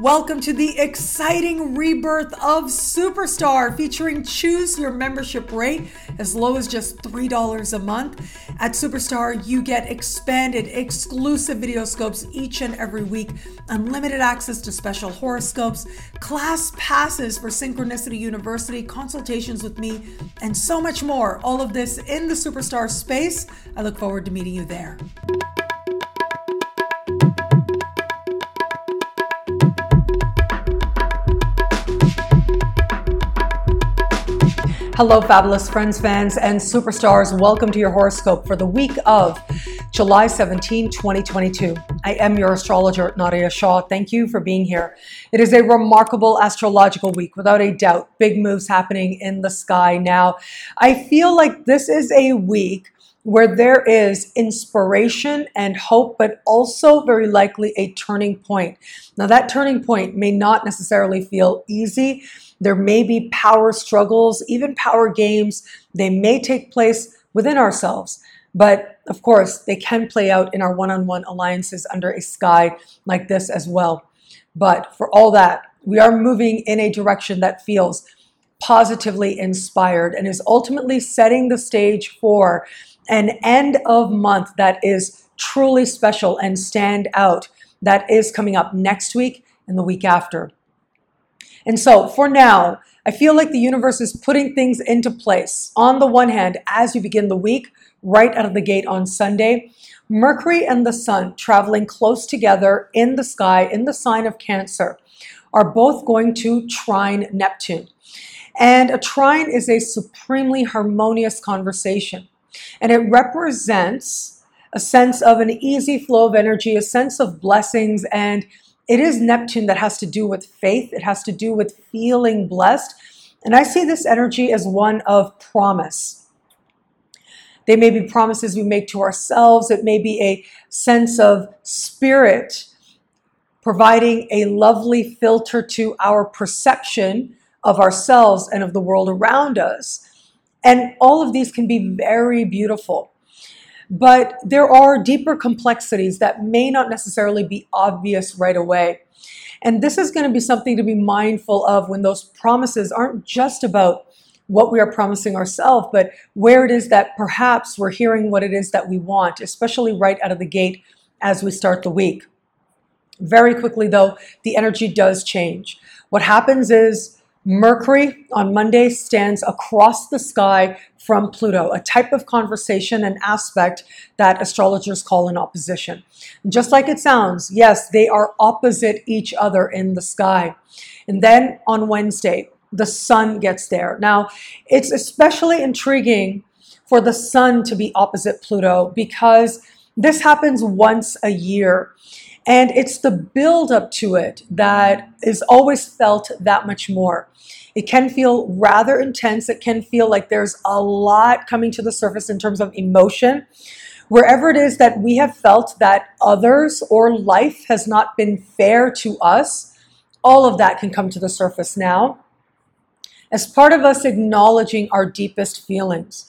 Welcome to the exciting rebirth of Superstar featuring choose your membership rate as low as just $3 a month. At Superstar, you get expanded exclusive video scopes each and every week, unlimited access to special horoscopes, class passes for Synchronicity University, consultations with me, and so much more. All of this in the Superstar space. I look forward to meeting you there. Hello, fabulous friends, fans, and superstars. Welcome to your horoscope for the week of July 17, 2022. I am your astrologer, Nadiya Shah. Thank you for being here. It is a remarkable astrological week, without a doubt. Big moves happening in the sky now. I feel like this is a week where there is inspiration and hope, but also very likely a turning point. Now, that turning point may not necessarily feel easy there may be power struggles, even power games. They may take place within ourselves. But of course, they can play out in our one on one alliances under a sky like this as well. But for all that, we are moving in a direction that feels positively inspired and is ultimately setting the stage for an end of month that is truly special and stand out that is coming up next week and the week after. And so for now, I feel like the universe is putting things into place. On the one hand, as you begin the week, right out of the gate on Sunday, Mercury and the Sun traveling close together in the sky in the sign of Cancer are both going to trine Neptune. And a trine is a supremely harmonious conversation. And it represents a sense of an easy flow of energy, a sense of blessings and it is Neptune that has to do with faith, it has to do with feeling blessed. And I see this energy as one of promise. They may be promises we make to ourselves, it may be a sense of spirit providing a lovely filter to our perception of ourselves and of the world around us. And all of these can be very beautiful. But there are deeper complexities that may not necessarily be obvious right away. And this is going to be something to be mindful of when those promises aren't just about what we are promising ourselves, but where it is that perhaps we're hearing what it is that we want, especially right out of the gate as we start the week. Very quickly, though, the energy does change. What happens is Mercury on Monday stands across the sky from Pluto, a type of conversation and aspect that astrologers call an opposition. just like it sounds, yes, they are opposite each other in the sky. And then on Wednesday, the sun gets there. Now, it's especially intriguing for the sun to be opposite Pluto because this happens once a year. And it's the build up to it that is always felt that much more. It can feel rather intense. It can feel like there's a lot coming to the surface in terms of emotion. Wherever it is that we have felt that others or life has not been fair to us, all of that can come to the surface now as part of us acknowledging our deepest feelings.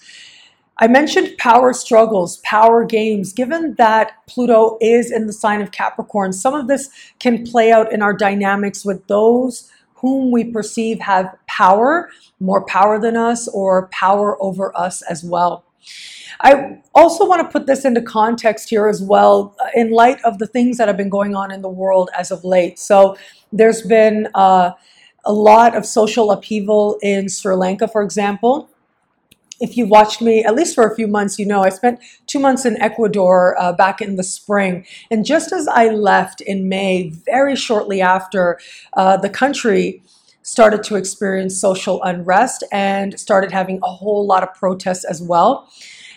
I mentioned power struggles, power games. Given that Pluto is in the sign of Capricorn, some of this can play out in our dynamics with those whom we perceive have power, more power than us, or power over us as well. I also want to put this into context here as well, uh, in light of the things that have been going on in the world as of late. So, there's been uh, a lot of social upheaval in Sri Lanka, for example if you've watched me at least for a few months, you know I spent two months in Ecuador uh, back in the spring. And just as I left in May, very shortly after, uh, the country started to experience social unrest and started having a whole lot of protests as well.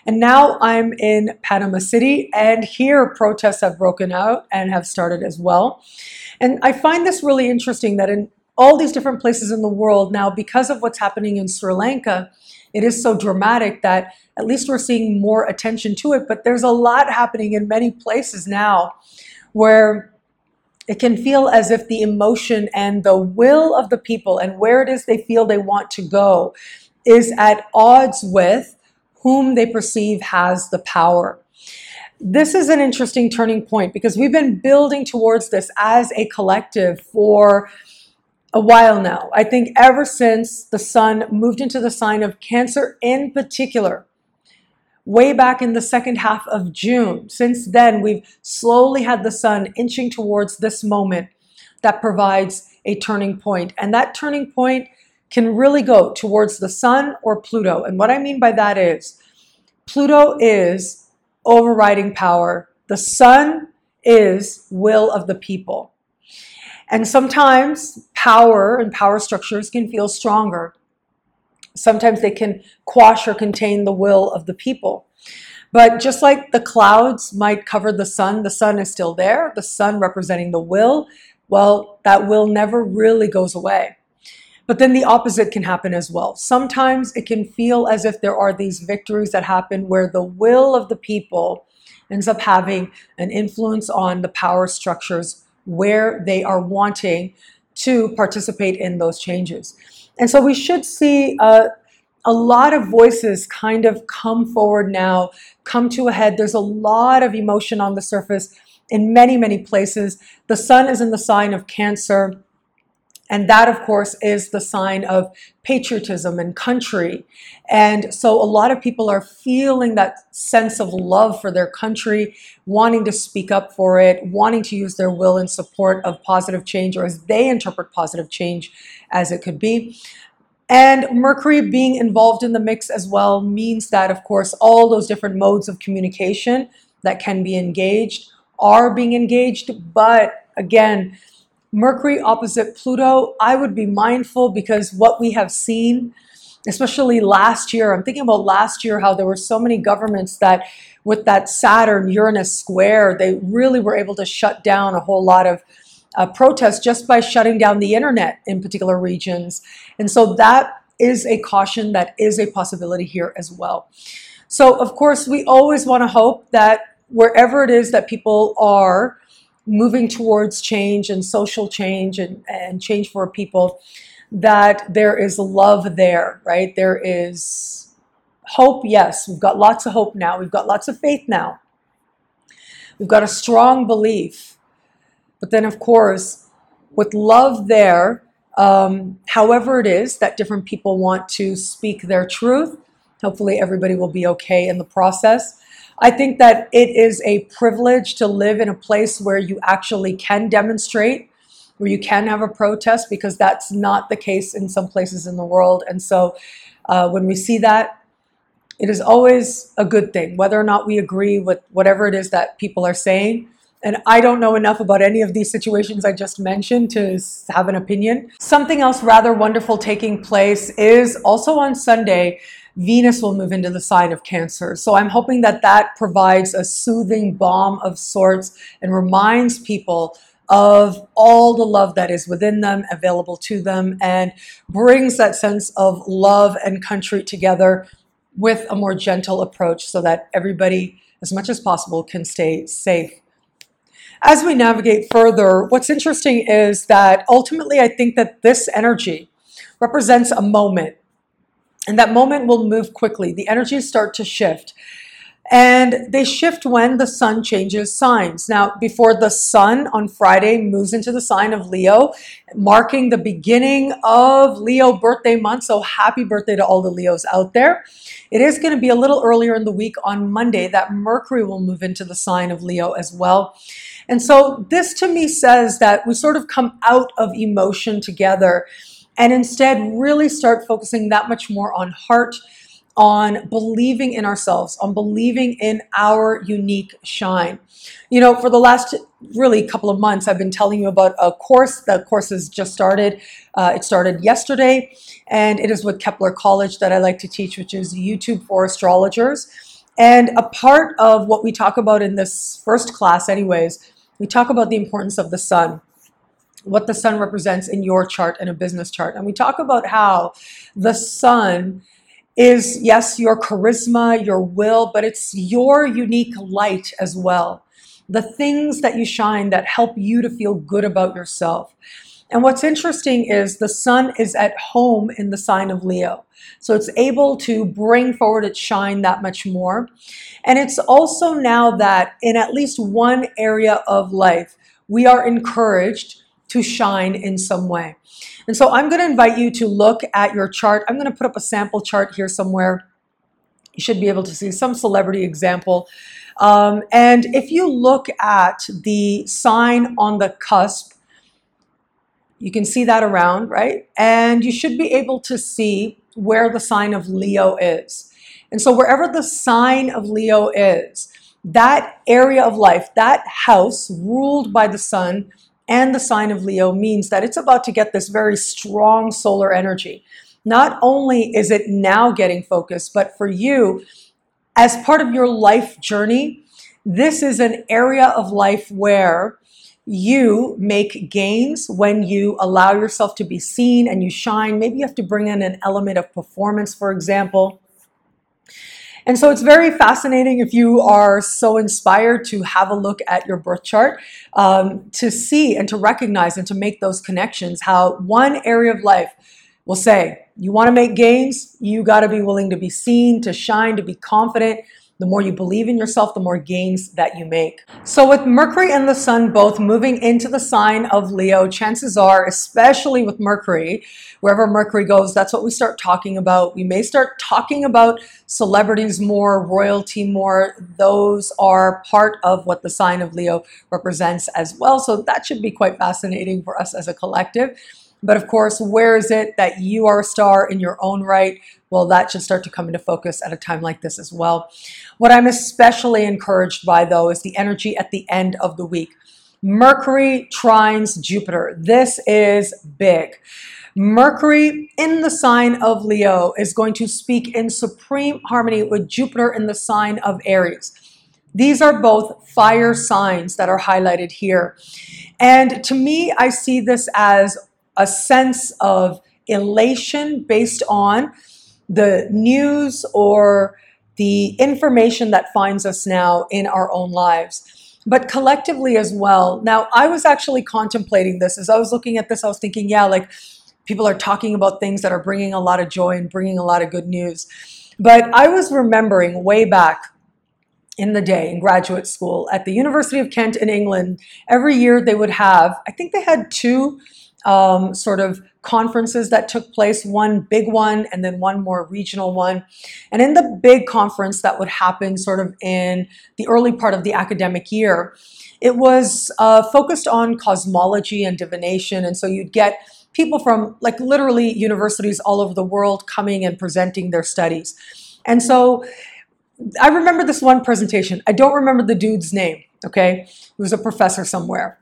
And now I'm in Panama City, and here protests have broken out and have started as well. And I find this really interesting that in all these different places in the world now, because of what's happening in Sri Lanka, it is so dramatic that at least we're seeing more attention to it. But there's a lot happening in many places now where it can feel as if the emotion and the will of the people and where it is they feel they want to go is at odds with whom they perceive has the power. this is an interesting turning point because we've been building towards this as a collective for a while now. I think ever since the sun moved into the sign of Cancer in particular, way back in the second half of June. Since then, we've slowly had the sun inching towards this moment that provides a turning point. And that turning point can really go towards the sun or Pluto. And what I mean by that is Pluto is overriding power, the sun is will of the people. And sometimes power and power structures can feel stronger. Sometimes they can quash or contain the will of the people. But just like the clouds might cover the sun, the sun is still there, the sun representing the will. Well, that will never really goes away. But then the opposite can happen as well. Sometimes it can feel as if there are these victories that happen where the will of the people ends up having an influence on the power structures where they are wanting to participate in those changes. And so we should see uh, a lot of voices kind of come forward now, come to a head. There's a lot of emotion on the surface in many, many places. The sun is in the sign of Cancer. And that, of course, is the sign of patriotism and country. And so a lot of people are feeling that sense of love for their country, wanting to speak up for it, wanting to use their will in support of positive change, or as they interpret positive change as it could be. And Mercury being involved in the mix as well means that, of course, all those different modes of communication that can be engaged are being engaged. But again, Mercury opposite Pluto, I would be mindful because what we have seen, especially last year, I'm thinking about last year how there were so many governments that with that Saturn Uranus square, they really were able to shut down a whole lot of uh, protests just by shutting down the internet in particular regions. And so that is a caution that is a possibility here as well. So, of course, we always want to hope that wherever it is that people are, moving towards change and social change and, and change for people, that there is love there, right? There is hope, yes. We've got lots of hope now. We've got lots of faith now. We've got a strong belief. But then, of course, with love there, um, however it is that different people want to speak their truth, hopefully everybody will be okay in the process. I think that it is a privilege to live in a place where you actually can demonstrate, where you can have a protest, because that's not the case in some places in the world. And so uh, when we see that, it is always a good thing, whether or not we agree with whatever it is that people are saying. And I don't know enough about any of these situations I just mentioned to have an opinion. Something else rather wonderful taking place is also on Sunday. Venus will move into the sign of Cancer. So I'm hoping that that provides a soothing balm of sorts and reminds people of all the love that is within them, available to them, and brings that sense of love and country together with a more gentle approach so that everybody, as much as possible, can stay safe. As we navigate further, what's interesting is that ultimately I think that this energy represents a moment and that moment will move quickly. The energies start to shift. And they shift when the sun changes signs. Now, before the sun on Friday moves into the sign of Leo, marking the beginning of Leo birthday month. So, happy birthday to all the Leos out there. It is going to be a little earlier in the week on Monday that Mercury will move into the sign of Leo as well. And so, this to me says that we sort of come out of emotion together and instead really start focusing that much more on heart, on believing in ourselves, on believing in our unique shine. You know, for the last really couple of months, I've been telling you about a course. The course has just started. Uh, it started yesterday, and it is with Kepler College that I like to teach, which is YouTube for astrologers. And a part of what we talk about in this first class, anyways, we talk about the importance of the sun what the sun represents in your chart and a business chart. And we talk about how the sun is, yes, your charisma, your will, but it's your unique light as well. The things that you shine that help you to feel good about yourself. And what's interesting is the sun is at home in the sign of Leo. So it's able to bring forward its shine that much more. And it's also now that in at least one area of life, we are encouraged to shine in some way. And so I'm going to invite you to look at your chart. I'm going to put up a sample chart here somewhere. You should be able to see some celebrity example. Um, and if you look at the sign on the cusp, you can see that around, right? And you should be able to see where the sign of Leo is. And so wherever the sign of Leo is, that area of life, that house ruled by the sun and the sign of Leo means that it's about to get this very strong solar energy. Not only is it now getting focused, but for you, as part of your life journey, this is an area of life where you make gains when you allow yourself to be seen and you shine. Maybe you have to bring in an element of performance, for example. And so it's very fascinating if you are so inspired to have a look at your birth chart um, to see and to recognize and to make those connections. How one area of life will say, you want to make gains, you got to be willing to be seen, to shine, to be confident the more you believe in yourself, the more gains that you make. So, with Mercury and the Sun both moving into the sign of Leo, chances are, especially with Mercury, wherever Mercury goes, that's what we start talking about. We may start talking about celebrities more, royalty more. Those are part of what the sign of Leo represents as well. So, that should be quite fascinating for us as a collective. But of course, where is it that you are a star in your own right? Well, that should start to come into focus at a time like this as well. What I'm especially encouraged by, though, is the energy at the end of the week. Mercury trines Jupiter. This is big. Mercury in the sign of Leo is going to speak in supreme harmony with Jupiter in the sign of Aries. These are both fire signs that are highlighted here. And to me, I see this as a sense of elation based on the news or the information that finds us now in our own lives, but collectively as well. Now, I was actually contemplating this as I was looking at this, I was thinking, yeah, like people are talking about things that are bringing a lot of joy and bringing a lot of good news. But I was remembering way back in the day in graduate school at the University of Kent in England, every year they would have, I think they had two um, sort of conferences that took place, one big one and then one more regional one. And in the big conference that would happen sort of in the early part of the academic year, it was uh, focused on cosmology and divination. And so you'd get people from like literally universities all over the world coming and presenting their studies. And so I remember this one presentation. I don't remember the dude's name, okay? He was a professor somewhere.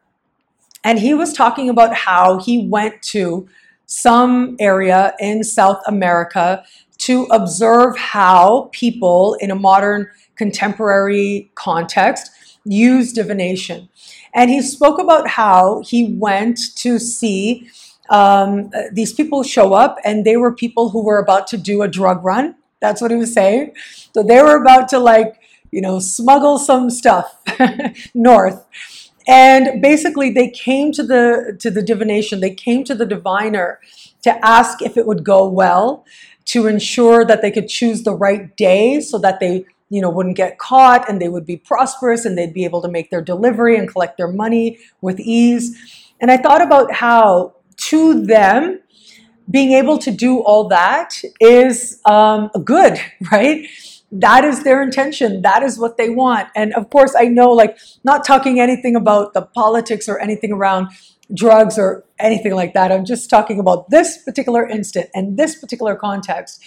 And he was talking about how he went to some area in South America to observe how people in a modern contemporary context use divination. And he spoke about how he went to see um, these people show up, and they were people who were about to do a drug run. That's what he was saying. So they were about to, like, you know, smuggle some stuff north. And basically, they came to the to the divination. They came to the diviner to ask if it would go well, to ensure that they could choose the right day, so that they you know wouldn't get caught and they would be prosperous and they'd be able to make their delivery and collect their money with ease. And I thought about how to them being able to do all that is um, good, right? That is their intention. That is what they want. And of course i know like not talking anything about the politics or anything around drugs or anything like that. I'm just talking about this particular instant and this particular context.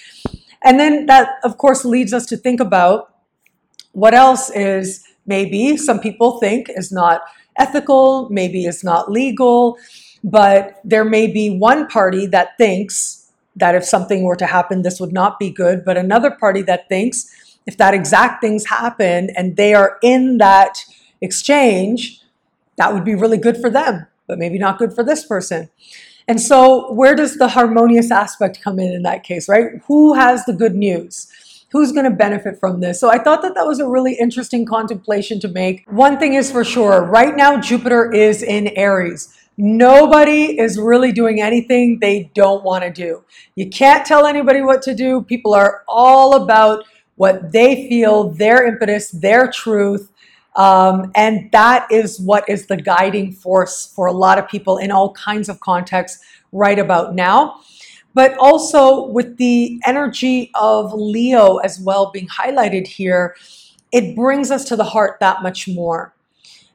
And then that of course leads us to think about what else is maybe some people think is not ethical maybe is not legal but there may be one party that thinks that if something were to happen, this would not be good. But another party that thinks if that exact things happen and they are in that exchange, that would be really good for them, but maybe not good for this person. And so, where does the harmonious aspect come in in that case, right? Who has the good news? Who's going to benefit from this? So, I thought that that was a really interesting contemplation to make. One thing is for sure right now, Jupiter is in Aries. Nobody is really doing anything they don't want to do. You can't tell anybody what to do. People are all about what they feel, their impetus, their truth. Um, and that is what is the guiding force for a lot of people in all kinds of contexts right about now. But also with the energy of Leo as well being highlighted here, it brings us to the heart that much more.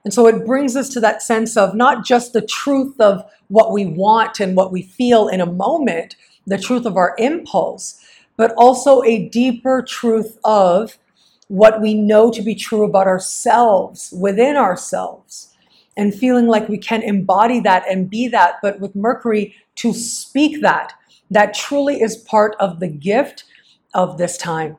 And so it brings us to that sense of not just the truth of what we want and what we feel in a moment, the truth of our impulse, but also a deeper truth of what we know to be true about ourselves, within ourselves, and feeling like we can embody that and be that, but with Mercury to speak that. That truly is part of the gift of this time.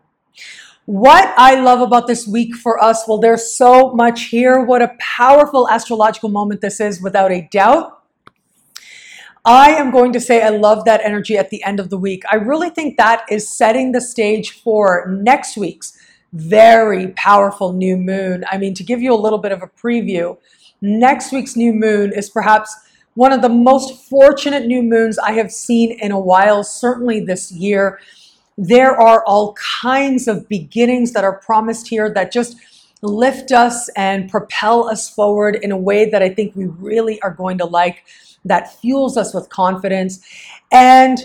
What I love about this week for us, well, there's so much here. What a powerful astrological moment this is, without a doubt. I am going to say I love that energy at the end of the week. I really think that is setting the stage for next week's very powerful new moon. I mean, to give you a little bit of a preview, next week's new moon is perhaps one of the most fortunate new moons I have seen in a while, certainly this year there are all kinds of beginnings that are promised here that just lift us and propel us forward in a way that I think we really are going to like, that fuels us with confidence. And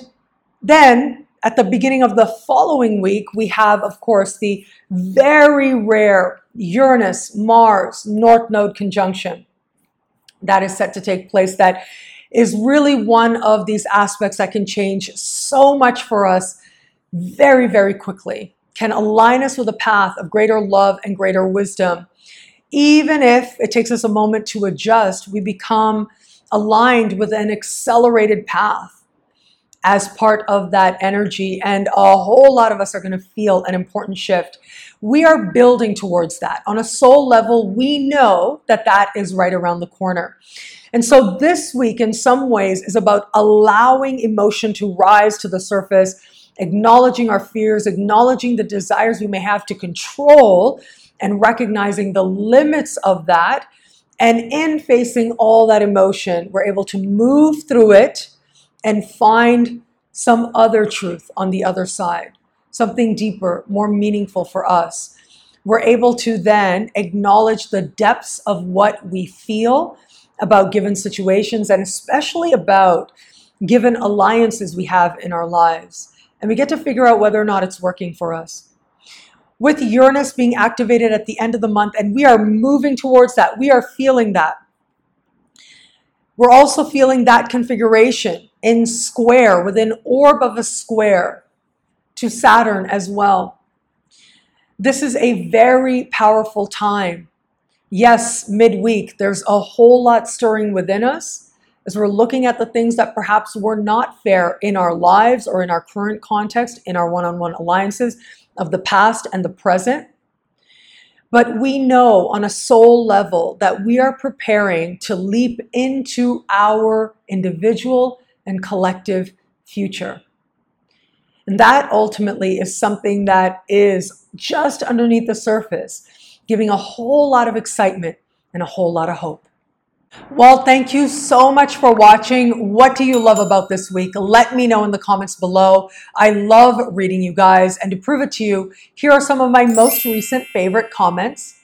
then at the beginning of the following week, we have, of course, the very rare Uranus Mars North Node conjunction that is set to take place. That is really one of these aspects that can change so much for us very, very quickly, can align us with a path of greater love and greater wisdom. Even if it takes us a moment to adjust, we become aligned with an accelerated path as part of that energy. And a whole lot of us are going to feel an important shift. We are building towards that. On a soul level, we know that that is right around the corner. And so this week, in some ways, is about allowing emotion to rise to the surface acknowledging our fears, acknowledging the desires we may have to control, and recognizing the limits of that. And in facing all that emotion, we're able to move through it and find some other truth on the other side, something deeper, more meaningful for us. We're able to then acknowledge the depths of what we feel about given situations and especially about given alliances we have in our lives and we get to figure out whether or not it's working for us. With Uranus being activated at the end of the month, and we are moving towards that, we are feeling that. We're also feeling that configuration in square, within orb of a square to Saturn as well. This is a very powerful time. Yes, midweek, there's a whole lot stirring within us as we're looking at the things that perhaps were not fair in our lives or in our current context, in our one on one alliances of the past and the present. But we know on a soul level that we are preparing to leap into our individual and collective future. And that ultimately is something that is just underneath the surface, giving a whole lot of excitement and a whole lot of hope. Well, thank you so much for watching. What do you love about this week? Let me know in the comments below. I love reading you guys. And to prove it to you, here are some of my most recent favorite comments.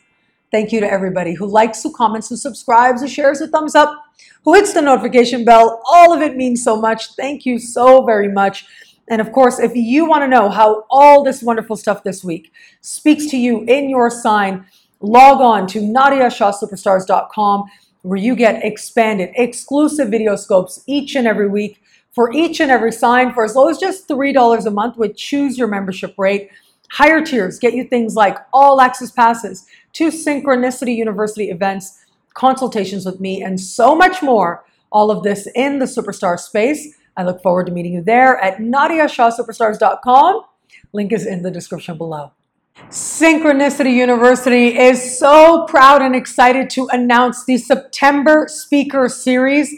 Thank you to everybody who likes, who comments, who subscribes, who shares, who thumbs up, who hits the notification bell. All of it means so much. Thank you so very much. And of course, if you want to know how all this wonderful stuff this week speaks to you in your sign, log on to NadiyaShahSuperstars.com where you get expanded, exclusive video scopes each and every week for each and every sign for as low as just $3 a month with choose your membership rate. Higher tiers get you things like all access passes to Synchronicity University events, consultations with me, and so much more. All of this in the superstar space. I look forward to meeting you there at NadiyaShahSuperstars.com. Link is in the description below. Synchronicity University is so proud and excited to announce the September Speaker Series.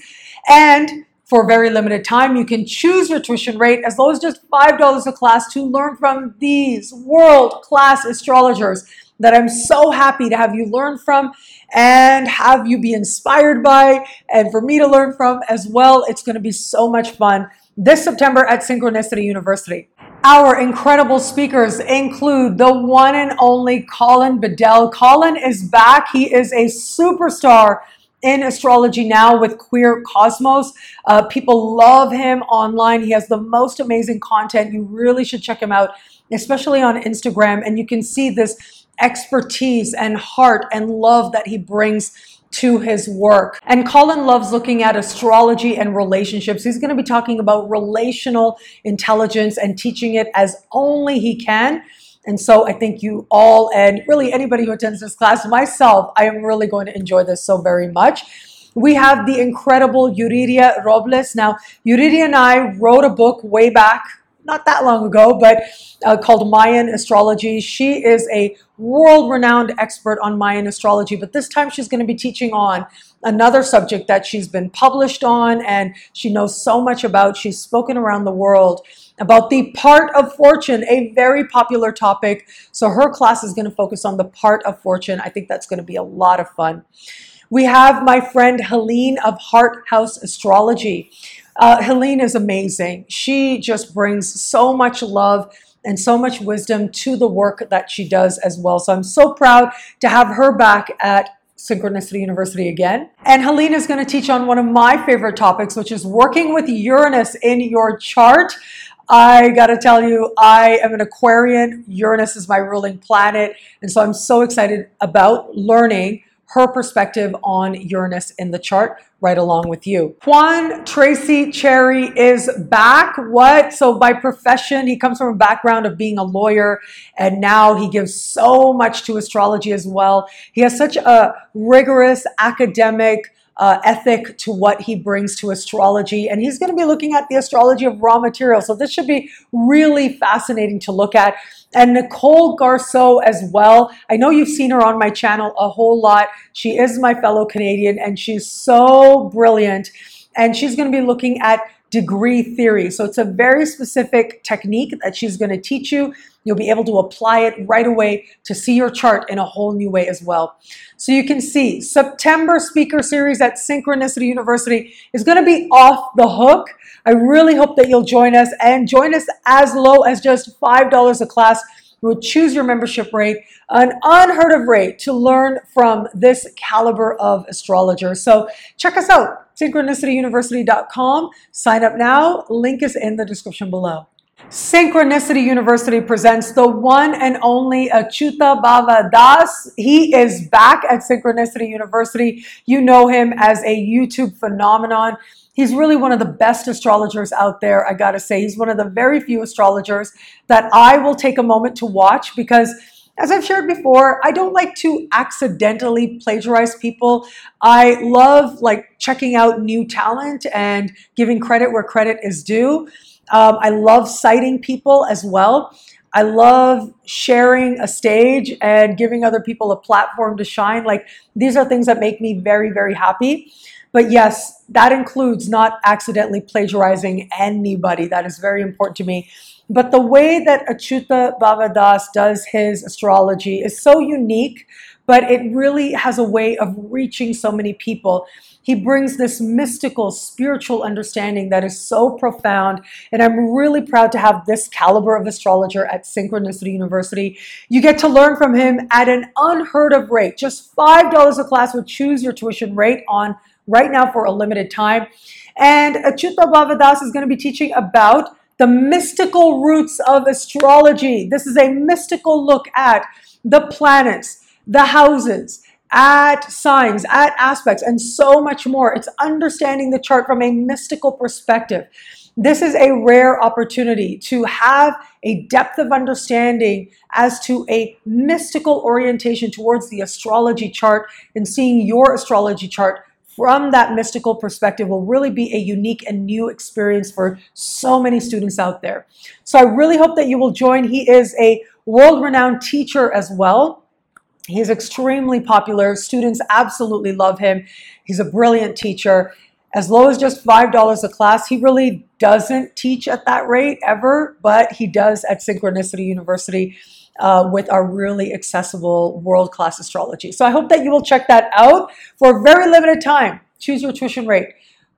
And for a very limited time, you can choose your tuition rate as low as just $5 a class to learn from these world class astrologers that I'm so happy to have you learn from and have you be inspired by, and for me to learn from as well. It's going to be so much fun this September at Synchronicity University. Our incredible speakers include the one and only Colin Bedell. Colin is back. He is a superstar in astrology now with Queer Cosmos. Uh, people love him online. He has the most amazing content. You really should check him out, especially on Instagram. And you can see this expertise and heart and love that he brings to his work. And Colin loves looking at astrology and relationships. He's going to be talking about relational intelligence and teaching it as only he can. And so I think you all, and really anybody who attends this class, myself, I am really going to enjoy this so very much. We have the incredible Yuridia Robles. Now, Yuridia and I wrote a book way back, not that long ago, but uh, called Mayan Astrology. She is a world renowned expert on Mayan astrology, but this time she's going to be teaching on another subject that she's been published on and she knows so much about. She's spoken around the world about the part of fortune, a very popular topic. So her class is going to focus on the part of fortune. I think that's going to be a lot of fun. We have my friend Helene of Heart House Astrology. Uh, Helene is amazing. She just brings so much love and so much wisdom to the work that she does as well. So I'm so proud to have her back at Synchronicity University again. And Helene is going to teach on one of my favorite topics, which is working with Uranus in your chart. I got to tell you, I am an Aquarian. Uranus is my ruling planet. And so I'm so excited about learning her perspective on Uranus in the chart right along with you. Juan Tracy Cherry is back. What? So by profession, he comes from a background of being a lawyer and now he gives so much to astrology as well. He has such a rigorous academic uh, ethic to what he brings to astrology. And he's going to be looking at the astrology of raw material. So this should be really fascinating to look at. And Nicole Garceau as well. I know you've seen her on my channel a whole lot. She is my fellow Canadian and she's so brilliant. And she's going to be looking at degree theory. So it's a very specific technique that she's going to teach you. You'll be able to apply it right away to see your chart in a whole new way as well. So you can see September speaker series at Synchronicity University is going to be off the hook. I really hope that you'll join us and join us as low as just $5 a class. You would choose your membership rate, an unheard of rate to learn from this caliber of astrologer. So check us out synchronicityuniversity.com. Sign up now. Link is in the description below. Synchronicity University presents the one and only Achyuta Bhava Das. He is back at Synchronicity University. You know him as a YouTube phenomenon. He's really one of the best astrologers out there, I gotta say. He's one of the very few astrologers that I will take a moment to watch because as I've shared before, I don't like to accidentally plagiarize people. I love like checking out new talent and giving credit where credit is due. Um, I love citing people as well. I love sharing a stage and giving other people a platform to shine. Like these are things that make me very, very happy. But yes, that includes not accidentally plagiarizing anybody. That is very important to me. But the way that Achyuta Bhava Das does his astrology is so unique, but it really has a way of reaching so many people. He brings this mystical, spiritual understanding that is so profound. And I'm really proud to have this caliber of astrologer at Synchronicity University. You get to learn from him at an unheard of rate. Just $5 a class would choose your tuition rate on right now for a limited time. And Achyuta Bhava Das is going to be teaching about the mystical roots of astrology. This is a mystical look at the planets, the houses, at signs, at aspects, and so much more. It's understanding the chart from a mystical perspective. This is a rare opportunity to have a depth of understanding as to a mystical orientation towards the astrology chart and seeing your astrology chart from that mystical perspective will really be a unique and new experience for so many students out there. So I really hope that you will join. He is a world renowned teacher as well. He's extremely popular. Students absolutely love him. He's a brilliant teacher. As low as just $5 a class, he really doesn't teach at that rate ever, but he does at Synchronicity University. Uh, with our really accessible world class astrology. So I hope that you will check that out for a very limited time. Choose your tuition rate.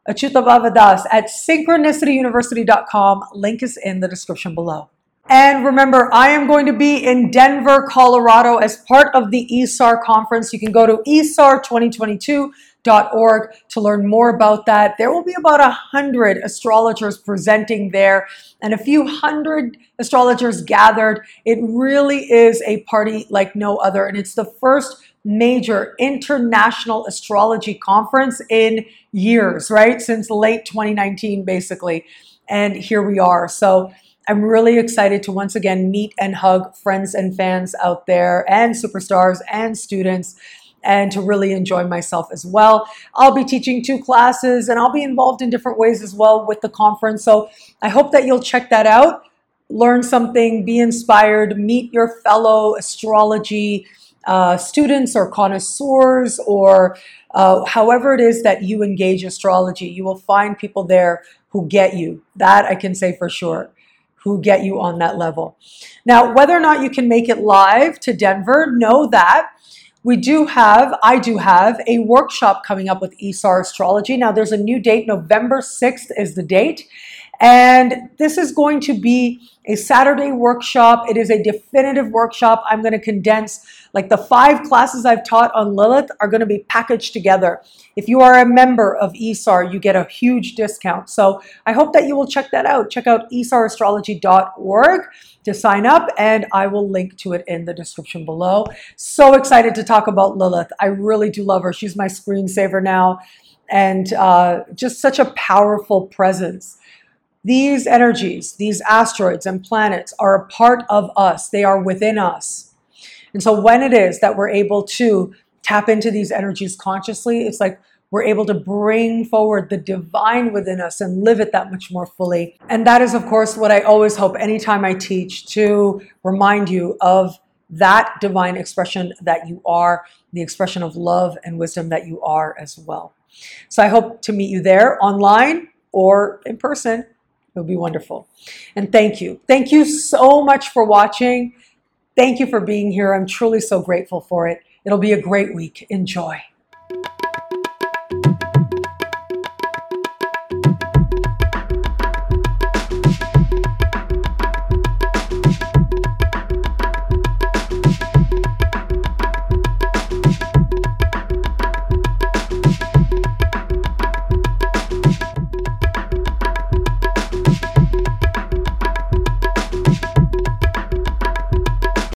Achyuta Bhava at synchronicityuniversity.com. Link is in the description below. And remember, I am going to be in Denver, Colorado as part of the ISAR conference. You can go to isar2022.org to learn more about that. There will be about a hundred astrologers presenting there and a few hundred astrologers gathered. It really is a party like no other. And it's the first major international astrology conference in years, right? Since late 2019, basically. And here we are. So I'm really excited to once again meet and hug friends and fans out there and superstars and students and to really enjoy myself as well. I'll be teaching two classes and I'll be involved in different ways as well with the conference. So I hope that you'll check that out, learn something, be inspired, meet your fellow astrology uh, students or connoisseurs or uh, however it is that you engage astrology. You will find people there who get you. That I can say for sure who get you on that level. Now, whether or not you can make it live to Denver, know that we do have, I do have a workshop coming up with ISAR Astrology. Now, there's a new date, November 6th is the date. And this is going to be a Saturday workshop. It is a definitive workshop. I'm going to condense like the five classes I've taught on Lilith are going to be packaged together. If you are a member of ISAR, you get a huge discount. So I hope that you will check that out. Check out isarastrology.org to sign up, and I will link to it in the description below. So excited to talk about Lilith. I really do love her. She's my screensaver now, and uh, just such a powerful presence. These energies, these asteroids and planets are a part of us. They are within us. And so when it is that we're able to tap into these energies consciously, it's like we're able to bring forward the divine within us and live it that much more fully. And that is, of course, what I always hope anytime I teach to remind you of that divine expression that you are, the expression of love and wisdom that you are as well. So I hope to meet you there online or in person. It would be wonderful. And thank you. Thank you so much for watching. Thank you for being here. I'm truly so grateful for it. It'll be a great week. Enjoy.